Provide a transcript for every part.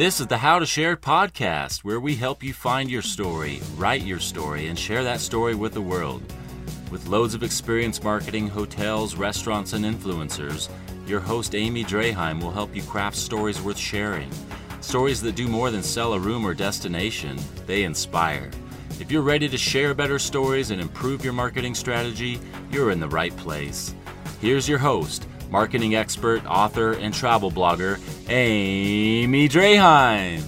This is the How to Share podcast, where we help you find your story, write your story, and share that story with the world. With loads of experience marketing hotels, restaurants, and influencers, your host Amy Draheim will help you craft stories worth sharing. Stories that do more than sell a room or destination, they inspire. If you're ready to share better stories and improve your marketing strategy, you're in the right place. Here's your host, marketing expert, author, and travel blogger, Amy Draheim.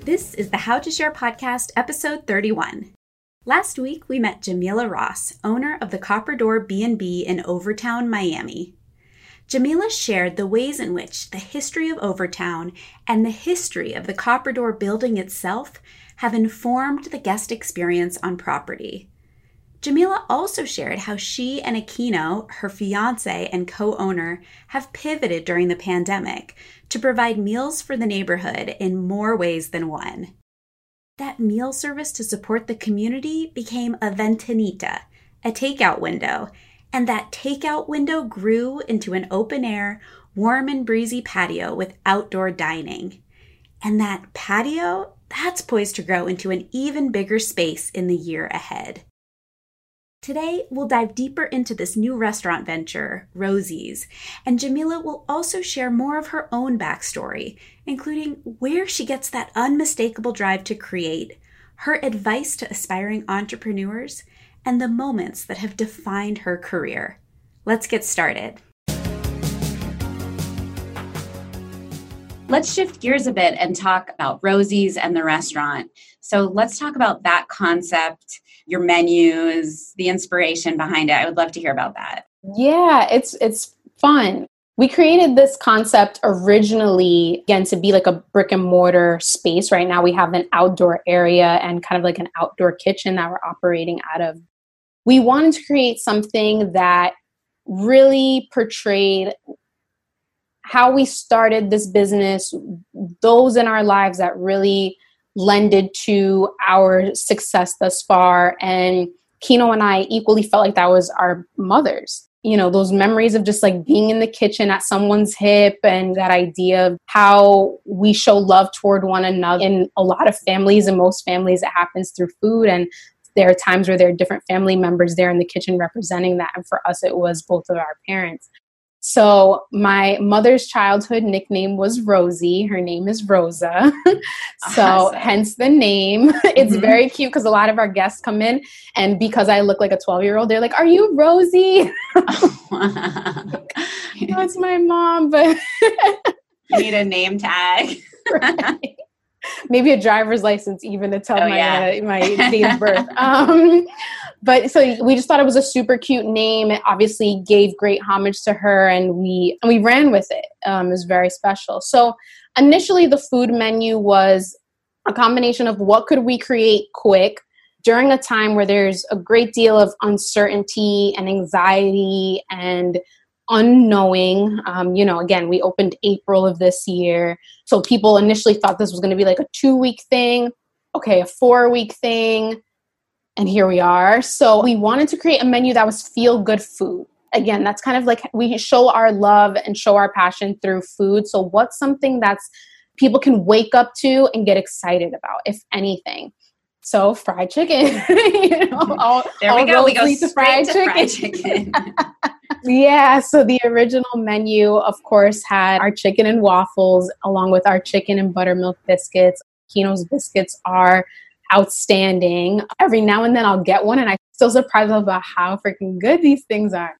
This is the How to Share podcast, episode 31. Last week we met Jamila Ross, owner of the Copper Door B&B in Overtown, Miami. Jamila shared the ways in which the history of Overtown and the history of the Copper Door building itself have informed the guest experience on property. Jamila also shared how she and Aquino, her fiance and co owner, have pivoted during the pandemic to provide meals for the neighborhood in more ways than one. That meal service to support the community became a ventanita, a takeout window, and that takeout window grew into an open air, warm and breezy patio with outdoor dining. And that patio, that's poised to grow into an even bigger space in the year ahead. Today, we'll dive deeper into this new restaurant venture, Rosie's, and Jamila will also share more of her own backstory, including where she gets that unmistakable drive to create, her advice to aspiring entrepreneurs, and the moments that have defined her career. Let's get started. Let's shift gears a bit and talk about Rosie's and the restaurant. So, let's talk about that concept, your menus, the inspiration behind it. I would love to hear about that. Yeah, it's it's fun. We created this concept originally, again, to be like a brick and mortar space. Right now, we have an outdoor area and kind of like an outdoor kitchen that we're operating out of. We wanted to create something that really portrayed how we started this business, those in our lives that really lended to our success thus far. And Kino and I equally felt like that was our mothers. You know, those memories of just like being in the kitchen at someone's hip and that idea of how we show love toward one another. In a lot of families and most families, it happens through food. And there are times where there are different family members there in the kitchen representing that. And for us, it was both of our parents. So my mother's childhood nickname was Rosie. Her name is Rosa. so awesome. hence the name. it's mm-hmm. very cute because a lot of our guests come in and because I look like a 12 year old, they're like, Are you Rosie? That's my mom, but you need a name tag. right maybe a driver's license even to tell oh, my yeah. uh, my date of birth. Um, but so we just thought it was a super cute name. It obviously gave great homage to her, and we and we ran with it. Um, it was very special. So initially, the food menu was a combination of what could we create quick during a time where there's a great deal of uncertainty and anxiety and unknowing. Um, you know, again, we opened April of this year. So people initially thought this was going to be like a two week thing, okay, a four week thing. And here we are. So we wanted to create a menu that was feel good food. Again, that's kind of like we show our love and show our passion through food. So, what's something that's people can wake up to and get excited about, if anything? So fried chicken, you know, mm-hmm. all, there we go. We go straight fried to chicken. fried chicken. yeah. So the original menu, of course, had our chicken and waffles along with our chicken and buttermilk biscuits. Kino's biscuits are outstanding. Every now and then I'll get one and I'm still surprised about how freaking good these things are.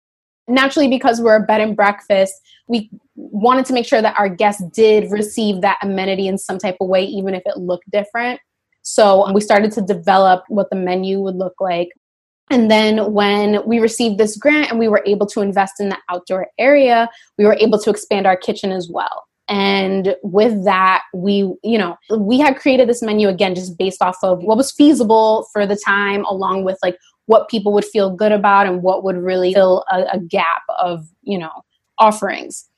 Naturally, because we're a bed and breakfast, we wanted to make sure that our guests did receive that amenity in some type of way, even if it looked different. So we started to develop what the menu would look like. And then when we received this grant and we were able to invest in the outdoor area, we were able to expand our kitchen as well. And with that, we, you know, we had created this menu again just based off of what was feasible for the time, along with like what people would feel good about and what would really fill a, a gap of, you know, offerings.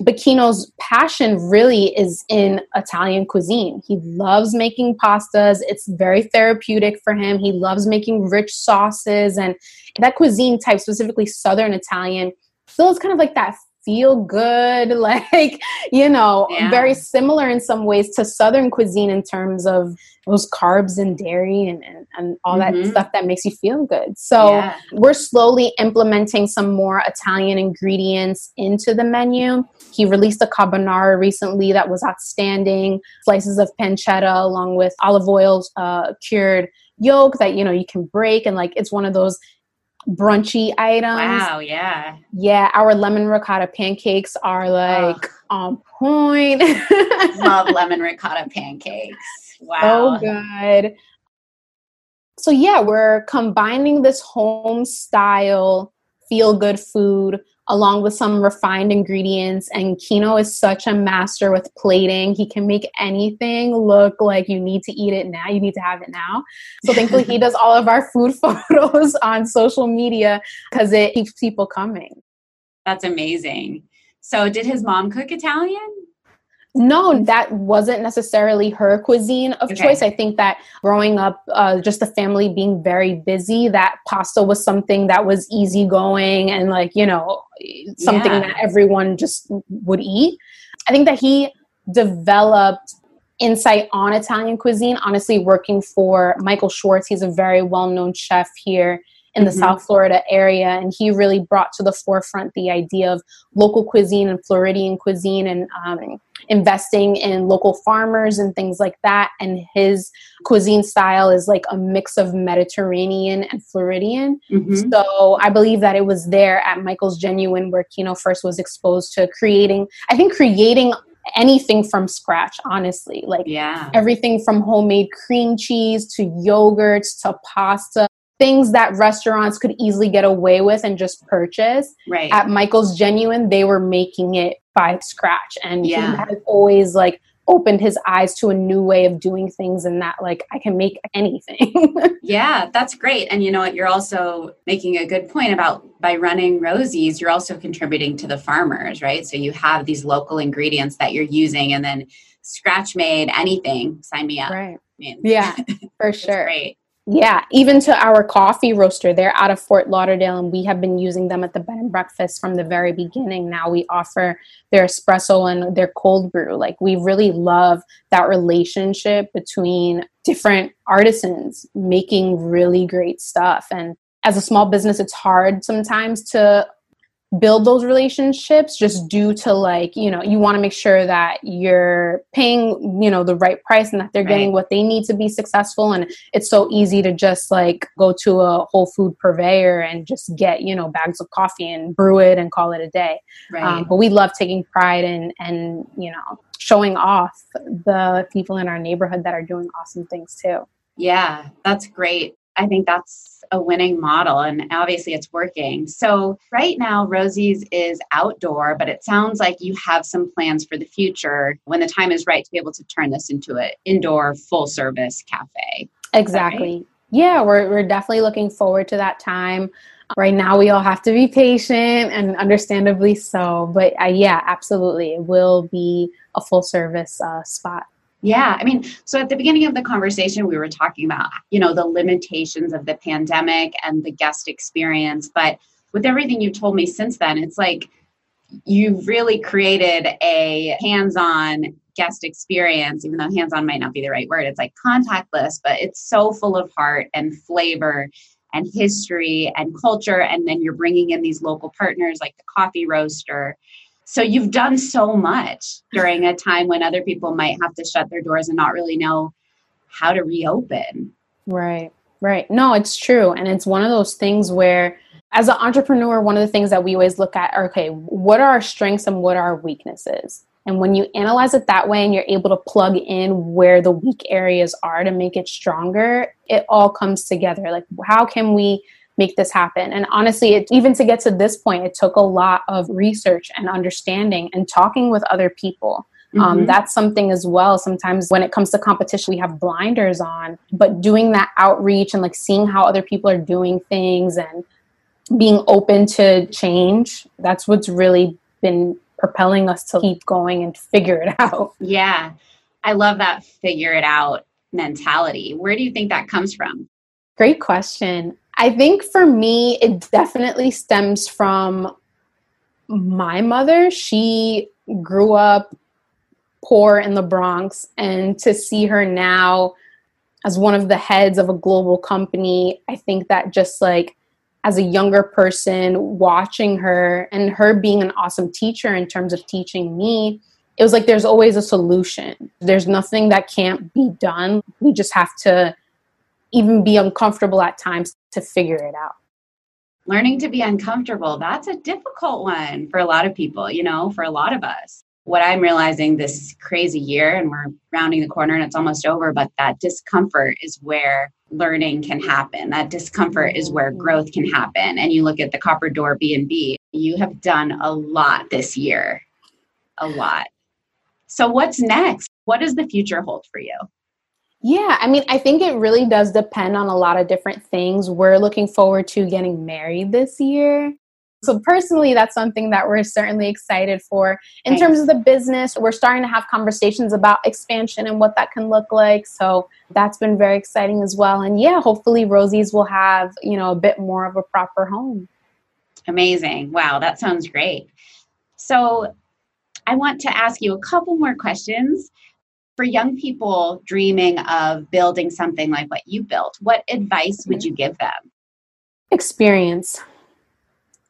But Kino's passion really is in Italian cuisine. He loves making pastas. It's very therapeutic for him. He loves making rich sauces and that cuisine type, specifically Southern Italian, feels kind of like that feel good, like, you know, Yeah. very similar in some ways to Southern cuisine in terms of those carbs and dairy and, and, and all Mhm. that stuff that makes you feel good. So Yeah. we're slowly implementing some more Italian ingredients into the menu. He released a carbonara recently that was outstanding. Slices of pancetta along with olive oil uh, cured yolk that you know you can break and like it's one of those brunchy items. Wow, yeah. Yeah, our lemon ricotta pancakes are like on point. Love lemon ricotta pancakes. so Wow. good. So yeah, we're combining this home style feel good food along with some refined ingredients and Kino is such a master with plating. He can make anything look like you need to eat it now. You need to have it now. So thankfully he does all of our food photos on social media cuz it keeps people coming. That's amazing. So, did his mom cook Italian? No, that wasn't necessarily her cuisine of Okay. choice. I think that growing up, uh, just the family being very busy, that pasta was something that was easygoing and like, you know, something Yeah. that everyone just would eat. I think that he developed insight on Italian cuisine, honestly, working for Michael Schwartz. He's a very well known chef here in the Mhm. South Florida area. And he really brought to the forefront the idea of local cuisine and Floridian cuisine and um, investing in local farmers and things like that. And his cuisine style is like a mix of Mediterranean and Floridian. Mhm. So I believe that it was there at Michael's Genuine where Kino first was exposed to creating, I think, creating anything from scratch, honestly. Like Yeah. everything from homemade cream cheese to yogurts to pasta, things that restaurants could easily get away with and just purchase. Right. At Michael's Genuine, they were making it by scratch. And Yeah. he has always like opened his eyes to a new way of doing things and that like I can make anything. Yeah, that's great. And you know what? You're also making a good point about by running Rosie's, you're also contributing to the farmers, right? So you have these local ingredients that you're using and then scratch made anything. Sign me up. right. I mean, Yeah, for sure. great. Yeah, even to our coffee roaster, they're out of Fort Lauderdale, and we have been using them at the bed and breakfast from the very beginning. Now we offer their espresso and their cold brew. Like we really love that relationship between different artisans making really great stuff. And as a small business, it's hard sometimes to build those relationships just due to like you know you want to make sure that you're paying you know the right price and that they're getting what they need to be successful and it's so easy to just like go to a whole food purveyor and just get you know bags of coffee and brew it and call it a day Right. um, but we love taking pride in and you know showing off the people in our neighborhood that are doing awesome things too Yeah, that's great. I think that's a winning model, and obviously it's working. So, right now, Rosie's is outdoor, but it sounds like you have some plans for the future when the time is right to be able to turn this into an indoor full service cafe. Exactly. Yeah, we're we're definitely looking forward to that time. Right now, we all have to be patient, and understandably so. But uh, yeah, absolutely, it will be a full service uh, spot. Yeah, I mean, so at the beginning of the conversation, we were talking about, you know, the limitations of the pandemic and the guest experience. But with everything you've told me since then, it's like you've really created a hands on guest experience, even though hands on might not be the right word. It's like contactless, but it's so full of heart and flavor and history and culture. And then you're bringing in these local partners like the coffee roaster. So you've done so much during a time when other people might have to shut their doors and not really know how to reopen. Right, right. No, it's true. And it's one of those things where, as an entrepreneur, one of the things that we always look at are okay, what are our strengths and what are our weaknesses? And when you analyze it that way and you're able to plug in where the weak areas are to make it stronger, it all comes together. Like, how can we make this happen? And honestly, it, even to get to this point, it took a lot of research and understanding and talking with other people. Um, Mhm. that's something as well. Sometimes when it comes to competition, we have blinders on, but doing that outreach and like seeing how other people are doing things and being open to change, that's what's really been propelling us to keep going and figure it out. Yeah. I love that figure it out mentality. Where do you think that comes from? Great question. I think for me, it definitely stems from my mother. She grew up poor in the Bronx, and to see her now as one of the heads of a global company, I think that just like as a younger person, watching her and her being an awesome teacher in terms of teaching me, it was like there's always a solution. There's nothing that can't be done. We just have to even be uncomfortable at times to figure it out. Learning to be uncomfortable, that's a difficult one for a lot of people, you know, for a lot of us. What I'm realizing this crazy year, and we're rounding the corner and it's almost over, but that discomfort is where learning can happen. That discomfort is where mm-hmm. growth can happen. And you look at the Copper Door B&B, you have done a lot this year. A lot. So what's next? What does the future hold for you? Yeah, I mean, I think it really does depend on a lot of different things. We're looking forward to getting married this year. So, personally, that's something that we're certainly excited for. In Nice. terms of the business, we're starting to have conversations about expansion and what that can look like. So, that's been very exciting as well. And yeah, hopefully, Rosie's will have, you know, a bit more of a proper home. Amazing. Wow, that sounds great. So, I want to ask you a couple more questions. For young people dreaming of building something like what you built, what advice would you give them? experience.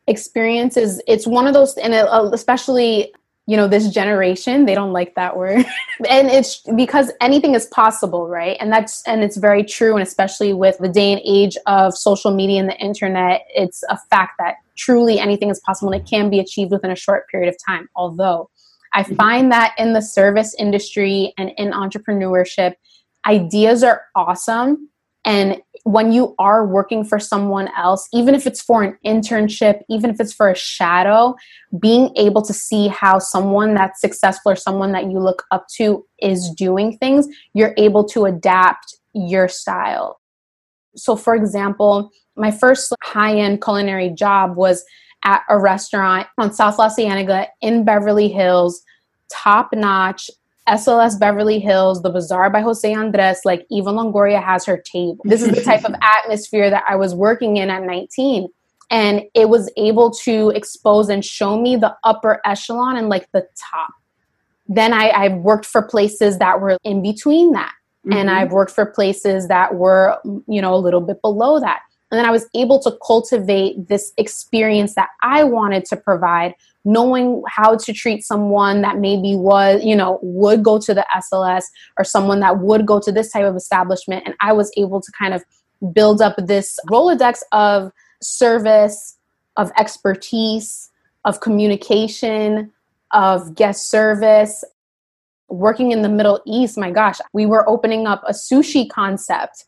Experience is it's one of those and it, uh, especially you know this generation they don't like that word. And it's because anything is possible right? And that's and it's very true and especially with the day and age of social media and the internet it's a fact that truly anything is possible and it can be achieved within a short period of time although i mm-hmm. find that in the service industry and in entrepreneurship ideas are awesome and when you are working for someone else, even if it's for an internship, even if it's for a shadow, being able to see how someone that's successful or someone that you look up to is doing things, you're able to adapt your style. So, for example, my first high end culinary job was at a restaurant on South La Cienega in Beverly Hills, top notch, SLS Beverly Hills, the Bazaar by Jose Andres, like Eva Longoria has her table. This is the type of atmosphere that I was working in at 19. And it was able to expose and show me the upper echelon and like the top. Then I, I worked for places that were in between that. And Mhm. I've worked for places that were, you know, a little bit below that. And then I was able to cultivate this experience that I wanted to provide knowing how to treat someone that maybe was, you know, would go to the SLS or someone that would go to this type of establishment. And I was able to kind of build up this Rolodex of service, of expertise, of communication, of guest service. Working in the Middle East, my gosh, we were opening up a sushi concept.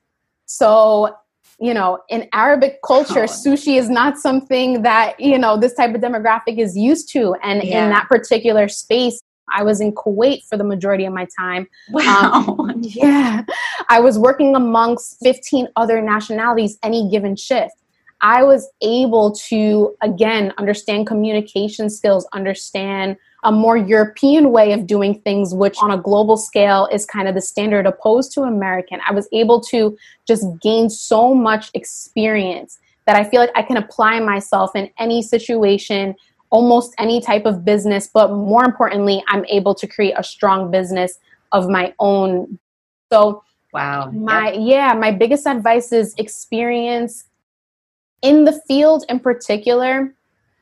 So you know, in Arabic culture, Oh. sushi is not something that, you know, this type of demographic is used to. And Yeah. in that particular space, I was in Kuwait for the majority of my time. Wow. Um, yeah. I was working amongst 15 other nationalities any given shift. I was able to, again, understand communication skills, understand a more European way of doing things, which on a global scale is kind of the standard opposed to American. I was able to just gain so much experience that I feel like I can apply myself in any situation, almost any type of business, but more importantly, I'm able to create a strong business of my own. So, wow. my yeah, my biggest advice is experience in the field in particular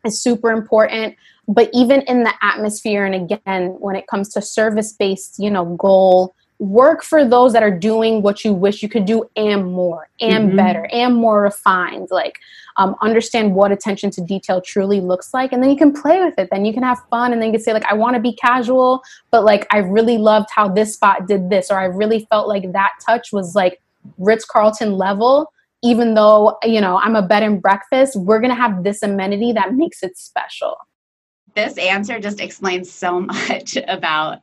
is super important but even in the atmosphere and again when it comes to service based you know goal work for those that are doing what you wish you could do and more and Mhm. better and more refined like um, understand what attention to detail truly looks like and then you can play with it then you can have fun and then you can say like i want to be casual but like i really loved how this spot did this or i really felt like that touch was like ritz carlton level even though you know i'm a bed and breakfast we're gonna have this amenity that makes it special this answer just explains so much about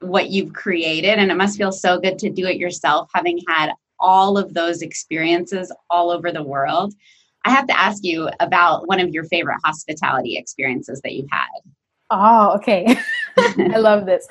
what you've created and it must feel so good to do it yourself having had all of those experiences all over the world i have to ask you about one of your favorite hospitality experiences that you've had Oh, okay. I love this.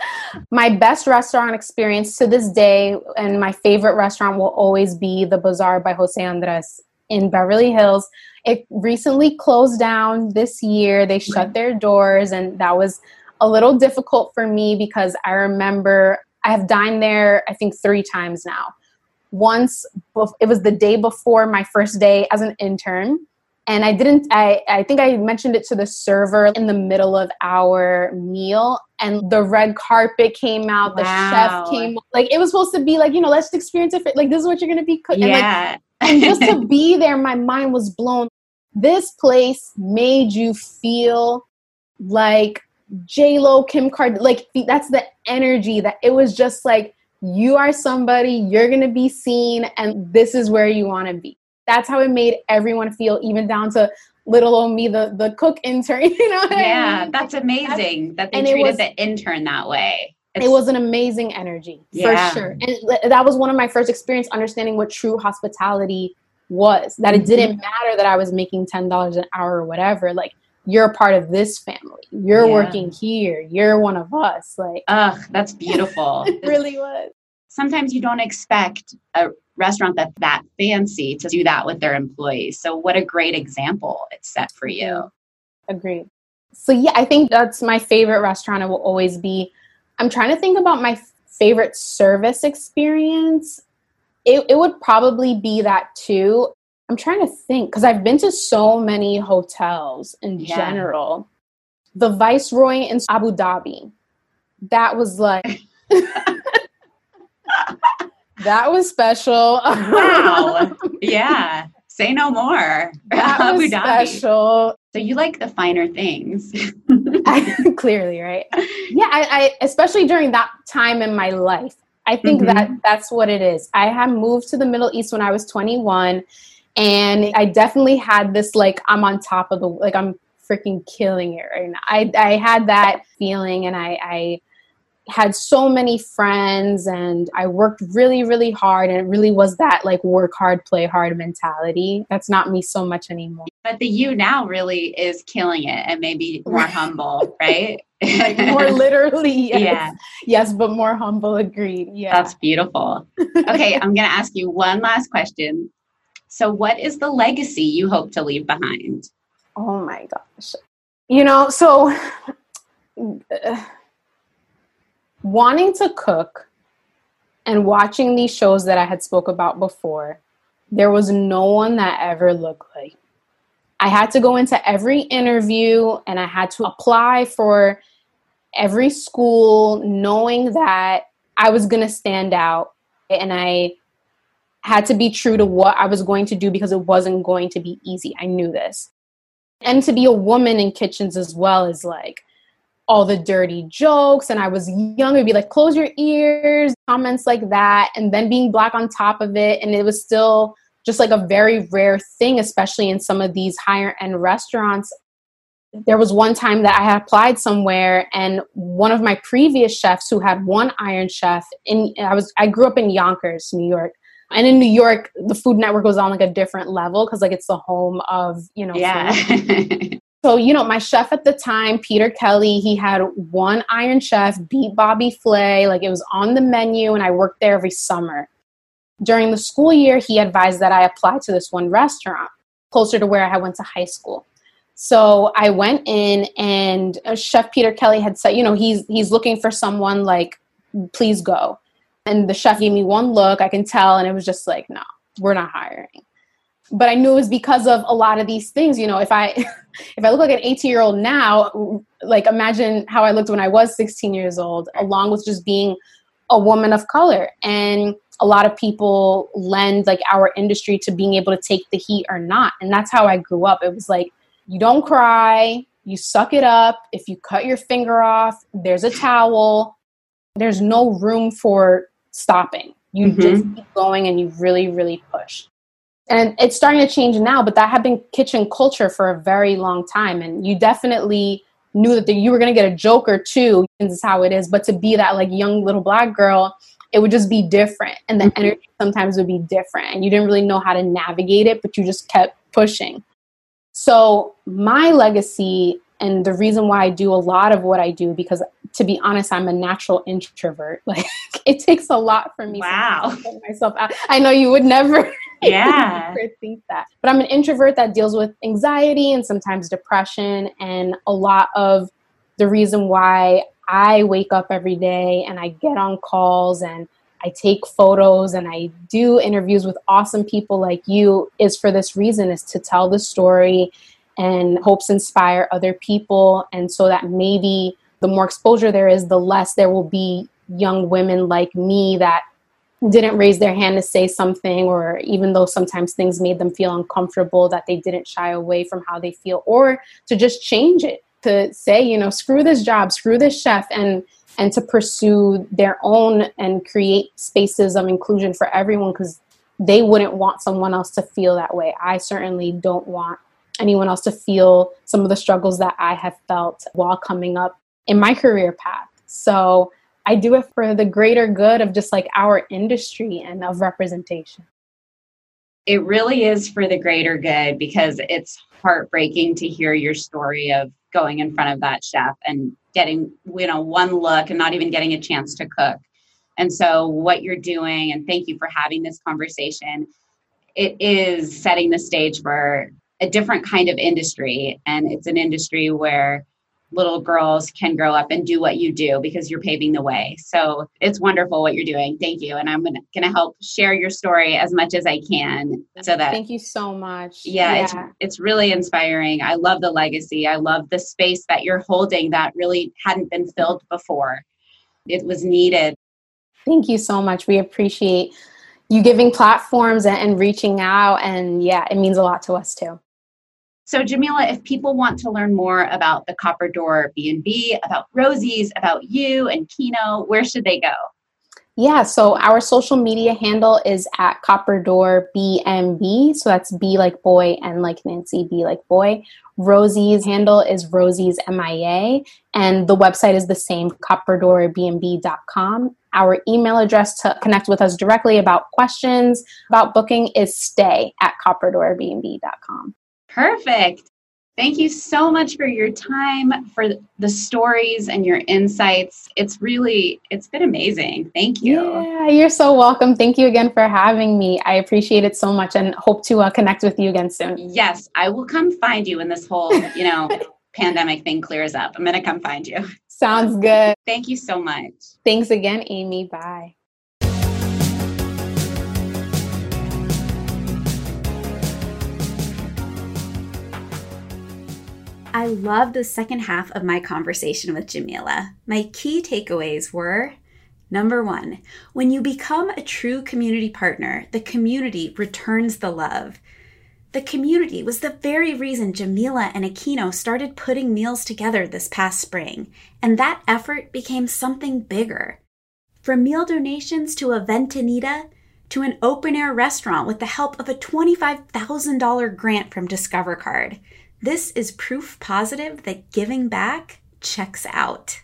My best restaurant experience to this day, and my favorite restaurant will always be the Bazaar by Jose Andres in Beverly Hills. It recently closed down this year. They shut Right. their doors, and that was a little difficult for me because I remember I have dined there, I think, three times now. Once, it was the day before my first day as an intern and i didn't i i think i mentioned it to the server in the middle of our meal and the red carpet came out the chef came like it was supposed to be like you know let's experience it like this is what you're gonna be cooking like, Yeah. and just to be there my mind was blown. This place made you feel like j-lo kim card like that's the energy that it was just like you are somebody you're gonna be seen and this is where you want to be. That's how it made everyone feel even down to little old me the the cook intern you know what I yeah, mean? that's amazing that they and it treated was- the intern that way. it was an amazing energy Yeah. for sure and that was one of my first experience understanding what true hospitality was that it Mhm. didn't matter that i was making $10 an hour or whatever like you're a part of this family you're Yeah. working here you're one of us like Ugh, that's beautiful. it really was Sometimes you don't expect a restaurant that's that fancy to do that with their employees. So what a great example it's set for you. Agreed. So yeah, I think that's my favorite restaurant. It will always be. I'm trying to think about my favorite service experience. It, it would probably be that too. I'm trying to think because I've been to so many hotels in Yeah. general. The Viceroy in Abu Dhabi, that was like. that was special. Wow. yeah. Say no more. that was special. So you like the finer things. Clearly, right? yeah I, I especially during that time in my life i think Mhm. that that's what it is i had moved to the middle east when i was 21 and i definitely had this like i'm on top of the like i'm freaking killing it right now i i had that feeling and i i had so many friends and i worked really really hard and it really was that like work hard play hard mentality that's not me so much anymore but the you now really is killing it and maybe more humble, right? like more literally yes. Yeah. yes but more humble agreed yeah That's beautiful. Okay, I'm going to ask you one last question. So, what is the legacy you hope to leave behind? Oh my gosh. You know, so uh, wanting to cook and watching these shows that I had spoke about before, there was no one that ever looked like. I had to go into every interview and I had to apply for every school knowing that I was going to stand out and I had to be true to what I was going to do because it wasn't going to be easy. I knew this and to be a woman in kitchens as well is like all the dirty jokes and i was young it'd be like close your ears comments like that and then being black on top of it and it was still just like a very rare thing especially in some of these higher end restaurants there was one time that i had applied somewhere and one of my previous chefs who had won iron chef in i was i grew up in yonkers new york and in New York, the Food Network was on like a different level because like it's the home of you know. Yeah. So you know, my chef at the time, Peter Kelly, he had won Iron Chef beat Bobby Flay. Like it was on the menu, and I worked there every summer. During the school year, he advised that I apply to this one restaurant closer to where I went to high school. So I went in, and uh, Chef Peter Kelly had said, you know, he's he's looking for someone like, please go. And the chef gave me one look, I can tell, and it was just like, no, we're not hiring. But I knew it was because of a lot of these things. You know, if I if I look like an 18 year old now, like imagine how I looked when I was 16 years old, along with just being a woman of color. And a lot of people lend like our industry to being able to take the heat or not. And that's how I grew up. It was like, you don't cry, you suck it up. If you cut your finger off, there's a towel. There's no room for stopping. You Mhm. just keep going and you really, really push. And it's starting to change now, but that had been kitchen culture for a very long time. And you definitely knew that the, you were going to get a joke or two. This is how it is. But to be that like young little black girl, it would just be different. And the Mhm. energy sometimes would be different. And you didn't really know how to navigate it, but you just kept pushing. So my legacy And the reason why I do a lot of what I do, because to be honest, I'm a natural introvert. Like it takes a lot for me Wow. to put myself out. I know you would never, Yeah. never think that. But I'm an introvert that deals with anxiety and sometimes depression. And a lot of the reason why I wake up every day and I get on calls and I take photos and I do interviews with awesome people like you is for this reason is to tell the story and hopes inspire other people. And so that maybe the more exposure there is the less there will be young women like me that didn't raise their hand to say something or even though sometimes things made them feel uncomfortable that they didn't shy away from how they feel or to just change it to say you know screw this job screw this chef and and to pursue their own and create spaces of inclusion for everyone because they wouldn't want someone else to feel that way. I certainly don't want anyone else to feel some of the struggles that i have felt while coming up in my career path so I do it for the greater good of just like our industry and of representation. It really is for the greater good because it's heartbreaking to hear your story of going in front of that chef and getting, you know, one look and not even getting a chance to cook. And so what you're doing, and thank you for having this conversation, it is setting the stage for a different kind of industry. And it's an industry where little girls can grow up and do what you do because you're paving the way. So it's wonderful what you're doing. Thank you. And I'm going to help share your story as much as I can so that Thank you so much. yeah, It's, it's really inspiring. I love the legacy. I love the space that you're holding that really hadn't been filled before. It was needed. Thank you so much. We appreciate you giving platforms and reaching out. And yeah, it means a lot to us too. So, Jamila, if people want to learn more about the Copper Door B&B, about Rosie's, about you and Kino, where should they go? Yeah, so our social media handle is at Copper Door BNB. So that's B like boy and like Nancy, B like boy. Rosie's handle is Rosie's MIA, and the website is the same, copperdoorbnb.com. Our email address to connect with us directly about questions about booking is stay at copperdoorbnb.com. Perfect. Thank you so much for your time, for the stories and your insights. It's really, it's been amazing. Thank you. Yeah, you're so welcome. Thank you again for having me. I appreciate it so much and hope to uh, connect with you again soon. Yes, I will come find you when this whole, you know, pandemic thing clears up. I'm going to come find you. Sounds good. Thank you so much. Thanks again, Amy. Bye. I loved the second half of my conversation with Jamila. My key takeaways were number one, when you become a true community partner, the community returns the love. The community was the very reason Jamila and Aquino started putting meals together this past spring, and that effort became something bigger. From meal donations to a ventanita to an open air restaurant with the help of a $25,000 grant from Discover Card. This is proof positive that giving back checks out.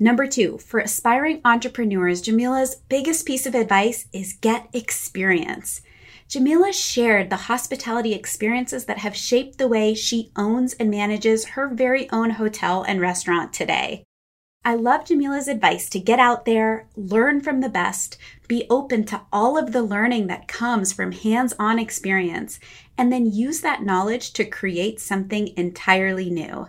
Number two, for aspiring entrepreneurs, Jamila's biggest piece of advice is get experience. Jamila shared the hospitality experiences that have shaped the way she owns and manages her very own hotel and restaurant today. I love Jamila's advice to get out there, learn from the best, be open to all of the learning that comes from hands on experience, and then use that knowledge to create something entirely new.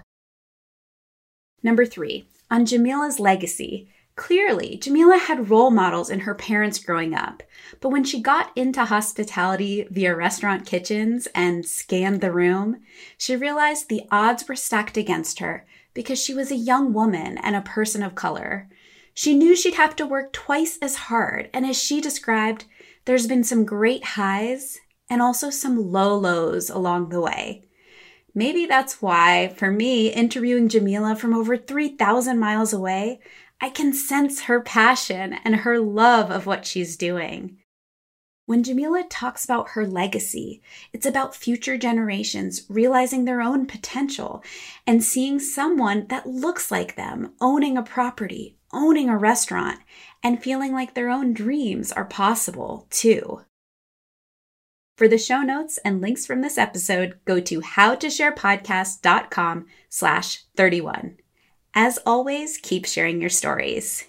Number three, on Jamila's legacy. Clearly, Jamila had role models in her parents growing up, but when she got into hospitality via restaurant kitchens and scanned the room, she realized the odds were stacked against her because she was a young woman and a person of color. She knew she'd have to work twice as hard, and as she described, there's been some great highs and also some low lows along the way. Maybe that's why, for me, interviewing Jamila from over 3,000 miles away, I can sense her passion and her love of what she's doing. When Jamila talks about her legacy, it's about future generations realizing their own potential and seeing someone that looks like them owning a property, owning a restaurant, and feeling like their own dreams are possible too. For the show notes and links from this episode, go to howtosharepodcast.com slash 31. As always, keep sharing your stories.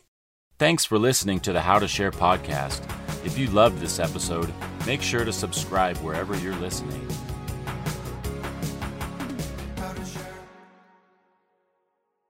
Thanks for listening to the How to Share podcast. If you loved this episode, make sure to subscribe wherever you're listening.